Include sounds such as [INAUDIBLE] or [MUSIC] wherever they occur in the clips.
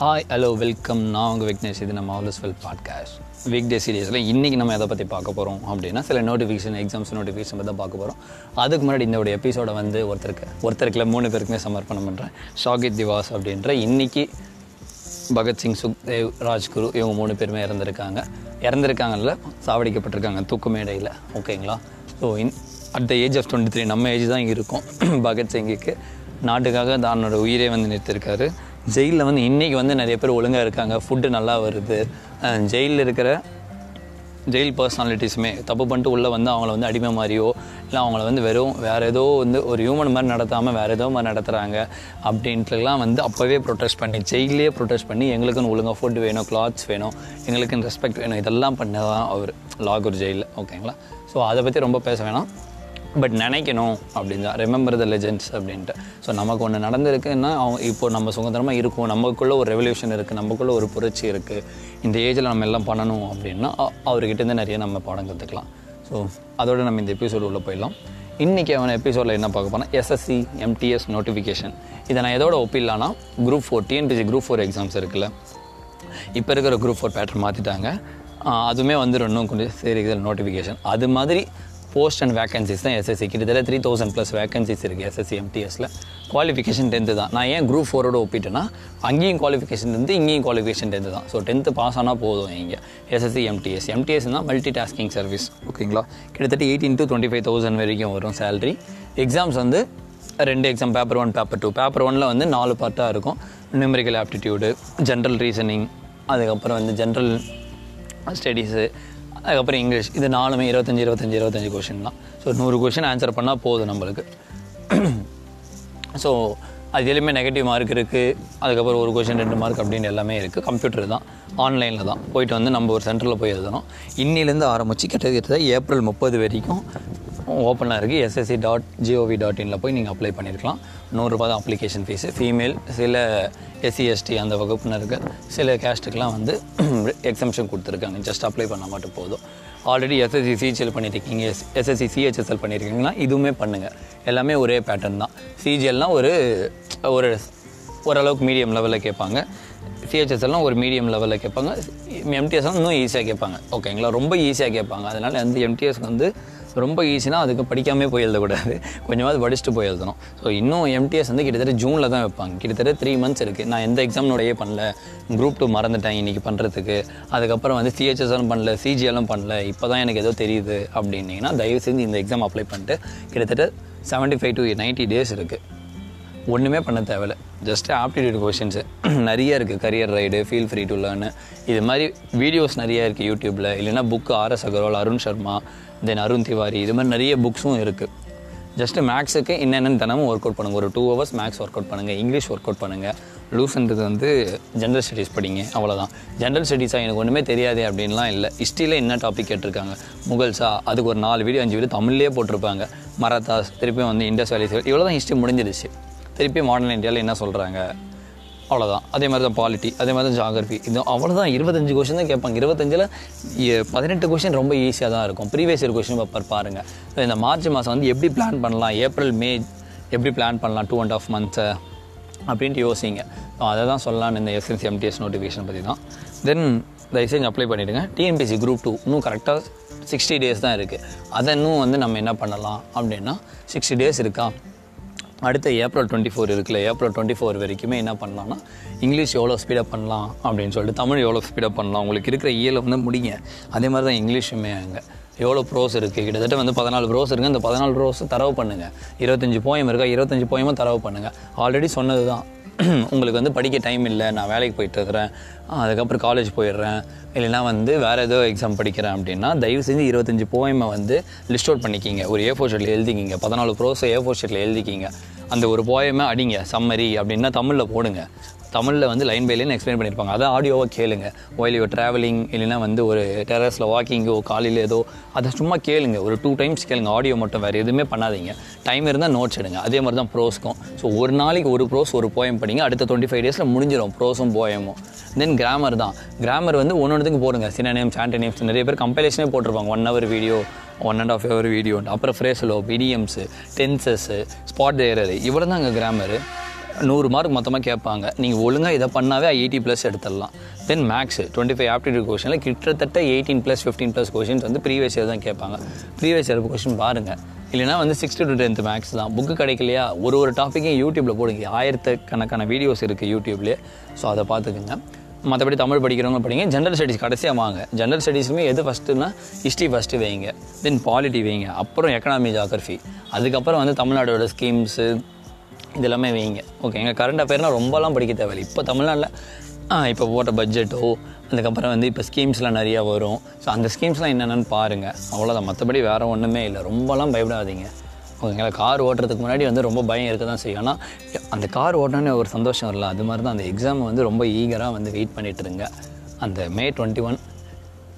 Hi hello welcome நான் உங்கள் விக்னேஷ். இது நம்ம all's well podcast week day சீரியஸில் இன்றைக்கி நம்ம எதை பற்றி பார்க்க போகிறோம் அப்படின்னா சில நோட்டிஃபிகேஷன் எக்ஸாம்ஸ் நோட்டிஃபிகேஷன் பற்றி தான் பார்க்க போகிறோம் அதுக்கு முன்னாடி இந்த எபிசோடை வந்து ஒருத்தருக்கு ஒருத்தருக்குல மூணு பேருக்குமே சமர்ப்பணம் பண்ணுறேன் ஷாகித் திவாஸ் அப்படின்ற இன்னைக்கு பகத்சிங் சுக்தேவ் ராஜ்குரு இவங்க மூணு பேருமே இறந்துருக்காங்க. இறந்துருக்காங்கல்ல சாவடிக்கப்பட்டிருக்காங்க தூக்கு மேடையில். ஓகேங்களா so in at the age of twenty three நம்ம ஏஜ் தான் இருக்கும். [CLEARS THROAT] பகத்சிங்குக்கு நாட்டுக்காக தன்னோட உயிரே வந்து நிறுத்திருக்காரு. ஜெயிலில் வந்து இன்றைக்கி வந்து நிறைய பேர் ஒழுங்காக இருக்காங்க. ஃபுட்டு நல்லா வருது. ஜெயிலில் இருக்கிற ஜெயில் பர்சனாலிட்டிஸுமே தப்பு பண்ணிட்டு உள்ளே வந்து அவங்கள வந்து அடிமை மாதிரியோ இல்லை அவங்கள வந்து வெறும் வேறு ஏதோ வந்து ஒரு ஹியூமன் மாதிரி நடத்தாமல் வேறு ஏதோ மாதிரி நடத்துகிறாங்க அப்படின்ட்டுலாம் வந்து அப்போவே ப்ரொட்டஸ்ட் பண்ணி ஜெயிலே ப்ரொட்டஸ்ட் பண்ணி எங்களுக்குன்னு ஒழுங்காக ஃபுட் வேணும் கிளாத்ஸ் வேணும் எங்களுக்குன்னு ரெஸ்பெக்ட் வேணும். இதெல்லாம் பண்ணதான் அவர். லாகூர் ஜெயிலில். ஓகேங்களா ஸோ அதை பற்றி ரொம்ப பேச வேணாம். பட் நினைக்கணும் அப்படின்னு தான். ரிமெம்பர் த லெஜெண்ட்ஸ் அப்படின்ட்டு. ஸோ நமக்கு ஒன்று நடந்திருக்குன்னா அவங்க இப்போ நம்ம சுதந்திரமாக இருக்கும். நமக்குள்ளே ஒரு ரெவல்யூஷன் இருக்குது நமக்குள்ளே ஒரு புரட்சி இருக்குது இந்த ஏஜில் நம்ம எல்லாம் பண்ணணும் அப்படின்னா அவர்கிட்டேருந்து நிறைய நம்ம பாடம் கற்றுக்கலாம் ஸோ அதோட நம்ம இந்த எபிசோடு உள்ளே போயிடலாம். இன்றைக்கி அவன் எபிசோடில் என்ன பார்க்க போனால் எஸ்எஸ்சி எம்டிஎஸ் நோட்டிஃபிகேஷன் இதை நான் எதோட ஒப்பிடலான்னா group four TNPSC group four exams இருக்குல்ல. இப்போ இருக்கிற குரூப் ஃபோர் பேட்டர்ன் மாற்றிட்டாங்க அதுவுமே வந்துடும் இன்னும் கொஞ்சம் சரி இதில் நோட்டிஃபிகேஷன் அது மாதிரி போஸ்ட் அண்ட் வேகன்சிஸ் தான் எஸ்எஸ்சி கிட்டத்தட்ட த்ரீ தௌசண்ட் ப்ளஸ் வேகன்சிஸ் இருக்குது எஸ்எஸ்சி எம்டிஎஸில் குவாலிஃபிகேஷன் டென்த்து தான். நான் ஏன் குரூப் ஃபோரோட ஒப்பிட்டேன்னா அங்கேயும் குவாலிஃபிகேஷன் டென்த்து இங்கேயும் குவாலிஃபிகேஷன் டென்த்து தான். ஸோ டென்த்து பாஸ் ஆனால் போதும் இங்கே. எஸ்எஸ்சி எம்டிஎஸ் எம்டிஎஸ் தான் மல்டி டாஸ்கிங் சர்வீஸ் ஓகேங்களா கிட்டத்தட்ட eighteen to twenty five thousand வரைக்கும் வரும் சேலரி எக்ஸாம்ஸ் வந்து ரெண்டு exam paper one paper two paper ஒனில் வந்து நாலு பார்ட்டாக இருக்கும். நியூமெரிக்கல் ஆப்டிடியூடு ஜென்ரல் ரீசனிங் அதுக்கப்புறம் வந்து ஜென்ரல் ஸ்டடீஸு அதுக்கப்புறம் இங்கிலீஷ். இது நாலுமே இருபத்தஞ்சி இருபத்தஞ்சி இருபத்தஞ்சி கொஷின் தான். ஸோ நூறு கொஷின் ஆன்சர் பண்ணால் போதும் நம்மளுக்கு. ஸோ அது எதுலேயுமே நெகட்டிவ் மார்க் இருக்குது அதுக்கப்புறம் ஒரு கொஷின் ரெண்டு மார்க் அப்படின்னு எல்லாமே இருக்குது கம்ப்யூட்டர் தான். ஆன்லைனில் தான். போயிட்டு வந்து நம்ம ஒரு சென்டரில் போய் எழுதணும். இன்னிலேருந்து ஆரம்பித்து கிட்டத்தட்ட ஏப்ரல் முப்பது வரைக்கும் ஓப்பனாக இருக்குது எஸ்எஸ்சி டாட் ஜிஓவி டாட் இனில் போய் நீங்கள் அப்ளை பண்ணியிருக்கலாம் நூறுரூபா தான் அப்ளிகேஷன் ஃபீஸு ஃபீமேல் சில எஸ்சி எஸ்டி அந்த வகுப்பினருக்கு சில கேஸ்ட்டுக்கெலாம் வந்து [CLEARS THROAT] எக்ஸம்ஷன் கொடுத்துருக்காங்க. ஜஸ்ட் அப்ளை பண்ணால் மட்டும் போதும். ஆல்ரெடி எஸ்எஸ்சி சிஹெச்எல் பண்ணியிருக்கீங்க எஸ் எஸ்எஸ்சி சிஹெச்எஸ்எல் பண்ணியிருக்கீங்கன்னா இதுவுமே பண்ணுங்கள் எல்லாமே ஒரே பேட்டர்ன் தான். சிஜிஎல்னால் ஒரு ஒரு ஓரளவுக்கு மீடியம் லெவலில் கேட்பாங்க. சிஹெச்எஸ்எல்லாம் ஒரு மீடியம் லெவலில் கேட்பாங்க. எம்டிஎஸ் இன்னும் ஈஸியாக கேட்பாங்க. ஓகேங்களா ரொம்ப ஈஸியாக கேட்பாங்க. அதனால் வந்து எம்டிஎஸ்க்கு வந்து ரொம்ப ஈஸினா அதுக்கு படிக்காமே போய் எழுதக்கூடாது. கொஞ்சமாவது படிச்சுட்டு போய் எழுதணும். ஸோ இன்னும் எம்டிஎஸ் வந்து கிட்டத்தட்ட ஜூனில் தான் வைப்பாங்க. கிட்டத்தட்ட த்ரீ மந்த்ஸ் இருக்குது நான் எந்த எக்ஸாம்னோடையே பண்ணல. குரூப் டூ மறந்துட்டேன் இன்றைக்கி பண்ணுறதுக்கு அதுக்கப்புறம் வந்து சிஹெச்எஸ்எலும் பண்ணல. சிஜிஎலும் பண்ணல. இப்போ தான் எனக்கு ஏதோ தெரியுது அப்படின்னீங்கன்னா தயவு செஞ்சு இந்த எக்ஸாம் அப்ளை பண்ணிட்டு கிட்டத்தட்ட seventy five to ninety days இருக்குது ஒன்றுமே பண்ண தேவையில்ல. ஜஸ்ட் ஆப்டிடியூட் கொஷின்ஸு நிறைய இருக்குது career ride feel free to learn இது மாதிரி வீடியோஸ் நிறைய இருக்குது யூடியூப்பில் இல்லைன்னா book RS Agarwal Arun Sharma then Arun Tiwari. இது மாதிரி நிறைய புக்ஸும் இருக்குது ஜஸ்ட்டு மேக்ஸுக்கு என்னென்னு தினமும் ஒர்க் அவுட் பண்ணுங்கள் ஒரு two hours max work out பண்ணுங்கள் இங்கிலீஷ் ஒர்க் அவுட் பண்ணுங்கள் லூசுன்றது வந்து ஜென்ரல் ஸ்டடீஸ் படிங்க. அவ்வளோதான் ஜென்ரல் ஸ்டடீஸாக எனக்கு ஒன்றுமே தெரியாது அப்படின்லாம் இல்லை. ஹிஸ்ட்ரியில் என்ன டாபிக் கேட்டிருக்காங்க? முகல்ஸா அதுக்கு ஒரு நாலு வீடியோ அஞ்சு வீடியோ தமிழ்லேயே போட்டிருப்பாங்க. மராத்தாஸ் திருப்பியும் வந்து இண்டஸ் வேலி இவ்வளோ தான் ஹிஸ்ட்ரி முடிஞ்சிருச்சு. திருப்பி மாடர்ன் இந்தியாவில் என்ன சொல்கிறாங்க அவ்வளோதான் அதே மாதிரி தான் பாலிட்டி அதே மாதிரி தான் ஜாகிரபி இது அவ்வளோதான் இருபத்தஞ்சு கொஷின் தான் கேட்பாங்க. இருபத்தஞ்சில் பதினெட்டு கொஷின் ரொம்ப ஈஸியாக தான் இருக்கும். ப்ரீவியஸ் இயர் கொஷின் பேப்பர் பாருங்கள் ஸோ இந்த மார்ச் மாதம் வந்து எப்படி பிளான் பண்ணலாம்? ஏப்ரல் மே எப்படி பிளான் பண்ணலாம்? டூ அண்ட் ஆஃப் மந்த்ஸை அப்படின்ட்டு யோசிங்க. ஸோ அதை தான் சொல்லலாம்னு இந்த எஸ்எஸ்சி எம்டிஎஸ் நோட்டிஃபிகேஷன் பற்றி தான். தென் தயவுசெஞ்சு அப்ளை பண்ணிவிடுங்க டிஎன்பிசி குரூப் டூ இன்னும் கரெக்டாக சிக்ஸ்டி டேஸ் தான் இருக்குது அதை இன்னும் வந்து நம்ம என்ன பண்ணலாம் அப்படின்னா சிக்ஸ்டி டேஸ் இருக்கா? அடுத்த ஏப்ரல் டுவெண்ட்டி ஃபோர் இருக்குல்ல ஏப்ரல் டுவெண்ட்டி ஃபோர் வரைக்குமே என்ன பண்ணலாம்னா இங்கிலீஷ் எவ்வளோ ஸ்பீடப் பண்ணலாம் அப்படின்னு சொல்லிட்டு தமிழ் எவ்வளோ ஸ்பீடப் பண்ணலாம் உங்களுக்கு இருக்கிற இயலை வந்து முடிங்க. அதே மாதிரி தான் இங்கிலீஷுமே அங்கே. எவ்வளோ ப்ரோஸ் இருக்குது கிட்டத்தட்ட வந்து பதினாலு ப்ரோஸ் இருக்குது அந்த பதினாலு ப்ரோஸ் தரவு பண்ணுங்கள் இருபத்தஞ்சி போயம் இருக்கா? இருபத்தஞ்சி போயமும் தரவு பண்ணுங்கள் ஆல்ரெடி சொன்னது தான் [CLEARS THROAT] உங்களுக்கு வந்து படிக்க டைம் இல்லை. நான் வேலைக்கு போயிட்டு இருக்கிறேன். அதுக்கப்புறம் காலேஜ் போயிடுறேன். இல்லைன்னா வந்து வேறு ஏதோ எக்ஸாம் படிக்கிறேன் அப்படின்னா தயவு செஞ்சு இருபத்தஞ்சி போயமை வந்து லிஸ்ட் அவுட் பண்ணிக்கிங்க. ஒரு ஏ ஃபோர் ஷீட்டில் எழுதிக்கிங்க. பதினாலு ப்ரோஸை ஏ ஃபோர் ஷீட்டில் எழுதிக்கிங்க. அந்த ஒரு போயமே அடிங்க சம்மரி அப்படின்னா தமிழில் போடுங்க. தமிழில் வந்து லைன் பை லைன் எக்ஸ்பிளைன் பண்ணியிருப்பாங்க அதை ஆடியோவாக கேளுங்க. ஒயில் யூ ட்ராவலிங் இல்லைன்னா வந்து ஒரு டெரஸில் வாக்கிங்கோ காலையில் ஏதோ அதை சும்மா கேளுங்க. ஒரு டூ டைம்ஸ் கேளுங்க. ஆடியோ மட்டும் வேறு எதுவுமே பண்ணாதீங்க. டைம் இருந்தால் நோட்ஸ் எடுங்க. அதே மாதிரி தான் ப்ரோஸ்க்கும் ஸோ ஒரு நாளைக்கு ஒரு ப்ரோஸ் ஒரு போயம் படிங்க. அடுத்த டுவெண்ட்டி ஃபைவ் டேஸில் முடிஞ்சிடும் ப்ரோஸும் போயமும் தென் கிராமர் தான். கிராமர் வந்து ஒன்று ஒன்றுக்கு போடுங்க சினநேம்ஸ் நேம்ஸ் நிறைய பேர் கம்பைலேஷனே போட்டிருப்பாங்க. One hour video one and half hour video அப்புறம் ஃப்ரேசலோ இடியம்ஸு டென்சஸ்ஸு ஸ்பாட் ஏரரு இவ்வளோ தான் அங்கே கிராமரு நூறு மார்க் மொத்தமாக கேட்பாங்க. நீங்கள் ஒழுங்காக இதை பண்ணாவே எயிட்டி ப்ளஸ் எடுத்துடலாம். Then max twenty five aptitude கொஷனில் கிட்டத்தட்ட eighteen plus fifteen plus questions வந்து ப்ரீவியஸ் இயர் தான் கேட்பாங்க. ப்ரீவியஸ் இயர் கொஷின் பாருங்கள் இல்லைனா வந்து சிக்ஸ்த்து டு டென்த் மேக்ஸ் தான். புக்கு கிடைக்கலையா? ஒரு ஒரு டாப்பிக்கையும் யூடியூப்பில் போடுங்க. ஆயிரத்துக்கணக்கான வீடியோஸ் இருக்குது யூடியூப்லேயே ஸோ அதை பார்த்துக்குங்க. மற்றபடி தமிழ் படிக்கிறவங்க படிங்க. ஜென்ரல் ஸ்டடீஸ் கடைசியாக வாங்க. ஜென்ரல் ஸ்டடீஸுமே எது ஃபஸ்ட்டுனா ஹிஸ்ட்ரி ஃபஸ்ட்டு வைங்க. தென் பாலிட்டி வைங்க. அப்புறம் எக்கனாமி ஜாகிரஃபி அதுக்கப்புறம் வந்து தமிழ்நாடோட ஸ்கீம்ஸு இது எல்லாமே வைங்க ஓகேங்க கரண்ட் அஃபேர்னால் ரொம்பலாம் படிக்க தேவையில்லை. இப்போ தமிழ்நாட்டில் இப்போ போட்ட பட்ஜெட்டோ அதுக்கப்புறம் வந்து இப்போ ஸ்கீம்ஸ்லாம் நிறையா வரும். ஸோ அந்த ஸ்கீம்ஸ்லாம் என்னென்னு பாருங்கள் அவ்வளோதான் மற்றபடி வேறு ஒன்றுமே இல்லை. ரொம்பலாம் பயப்படாதீங்க. ஓகேங்களா கார் ஓட்டுறதுக்கு முன்னாடி வந்து ரொம்ப பயம் இருக்க தான் செய்யும். ஆனால் அந்த கார் ஓட்டணுன்னு ஒரு சந்தோஷம் வரல. அது மாதிரி தான் அந்த எக்ஸாம் வந்து ரொம்ப ஈகராக வந்து வெயிட் பண்ணிகிட்டு இருங்க. அந்த மே டுவெண்ட்டி ஒன்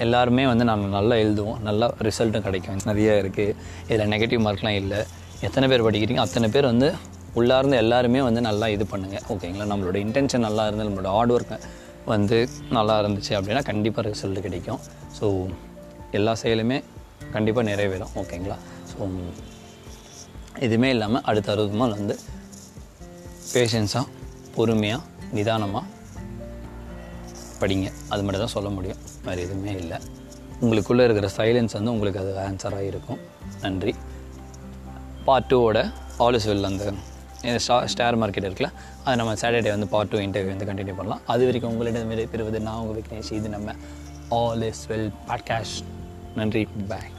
எல்லாருமே வந்து நாங்கள் நல்லா எழுதுவோம். நல்லா ரிசல்ட்டும் கிடைக்கும். நிறைய இருக்குது இதில் நெகட்டிவ் மார்க்லாம் இல்லை. எத்தனை பேர் படிக்கிறீங்க? அத்தனை பேர் வந்து உள்ளார்ந்து எல்லாருமே வந்து நல்லா இது பண்ணுங்கள் ஓகேங்களா? நம்மளோட இன்டென்ஷன் நல்லா இருந்து நம்மளோட ஹார்ட் ஒர்க் வந்து நல்லா இருந்துச்சு அப்படின்னா கண்டிப்பாக ரிசல்ட் கிடைக்கும். ஸோ எல்லா செயலுமே கண்டிப்பாக நிறைவேறும். ஓகேங்களா? ஸோ எதுவுமே இல்லாமல் அடுத்த அறுபது நாள் வந்து பேஷன்ஸாக பொறுமையாக நிதானமாக படிங்க. அது மட்டும் தான் சொல்ல முடியும். வேறு எதுவுமே இல்லை. உங்களுக்குள்ளே இருக்கிற சைலன்ஸ் வந்து உங்களுக்கு அது ஆன்சராக இருக்கும். நன்றி. பார்ட் டூவோட ஆலிஸ் வெல் அந்த ஸ்டா ஸ்டார் மார்க்கெட் இருக்குல்ல அதை நம்ம சாட்டர்டே வந்து பார்ட் டூ இன்டர்வியூ வந்து கண்டினியூ பண்ணலாம். அது வரைக்கும் உங்களிடம் பெறுவது நான் உங்கள் விக்னேஷ். இது நம்ம ஆல் இஸ் வெல் பாட்காஸ்ட் நன்றி. பாய்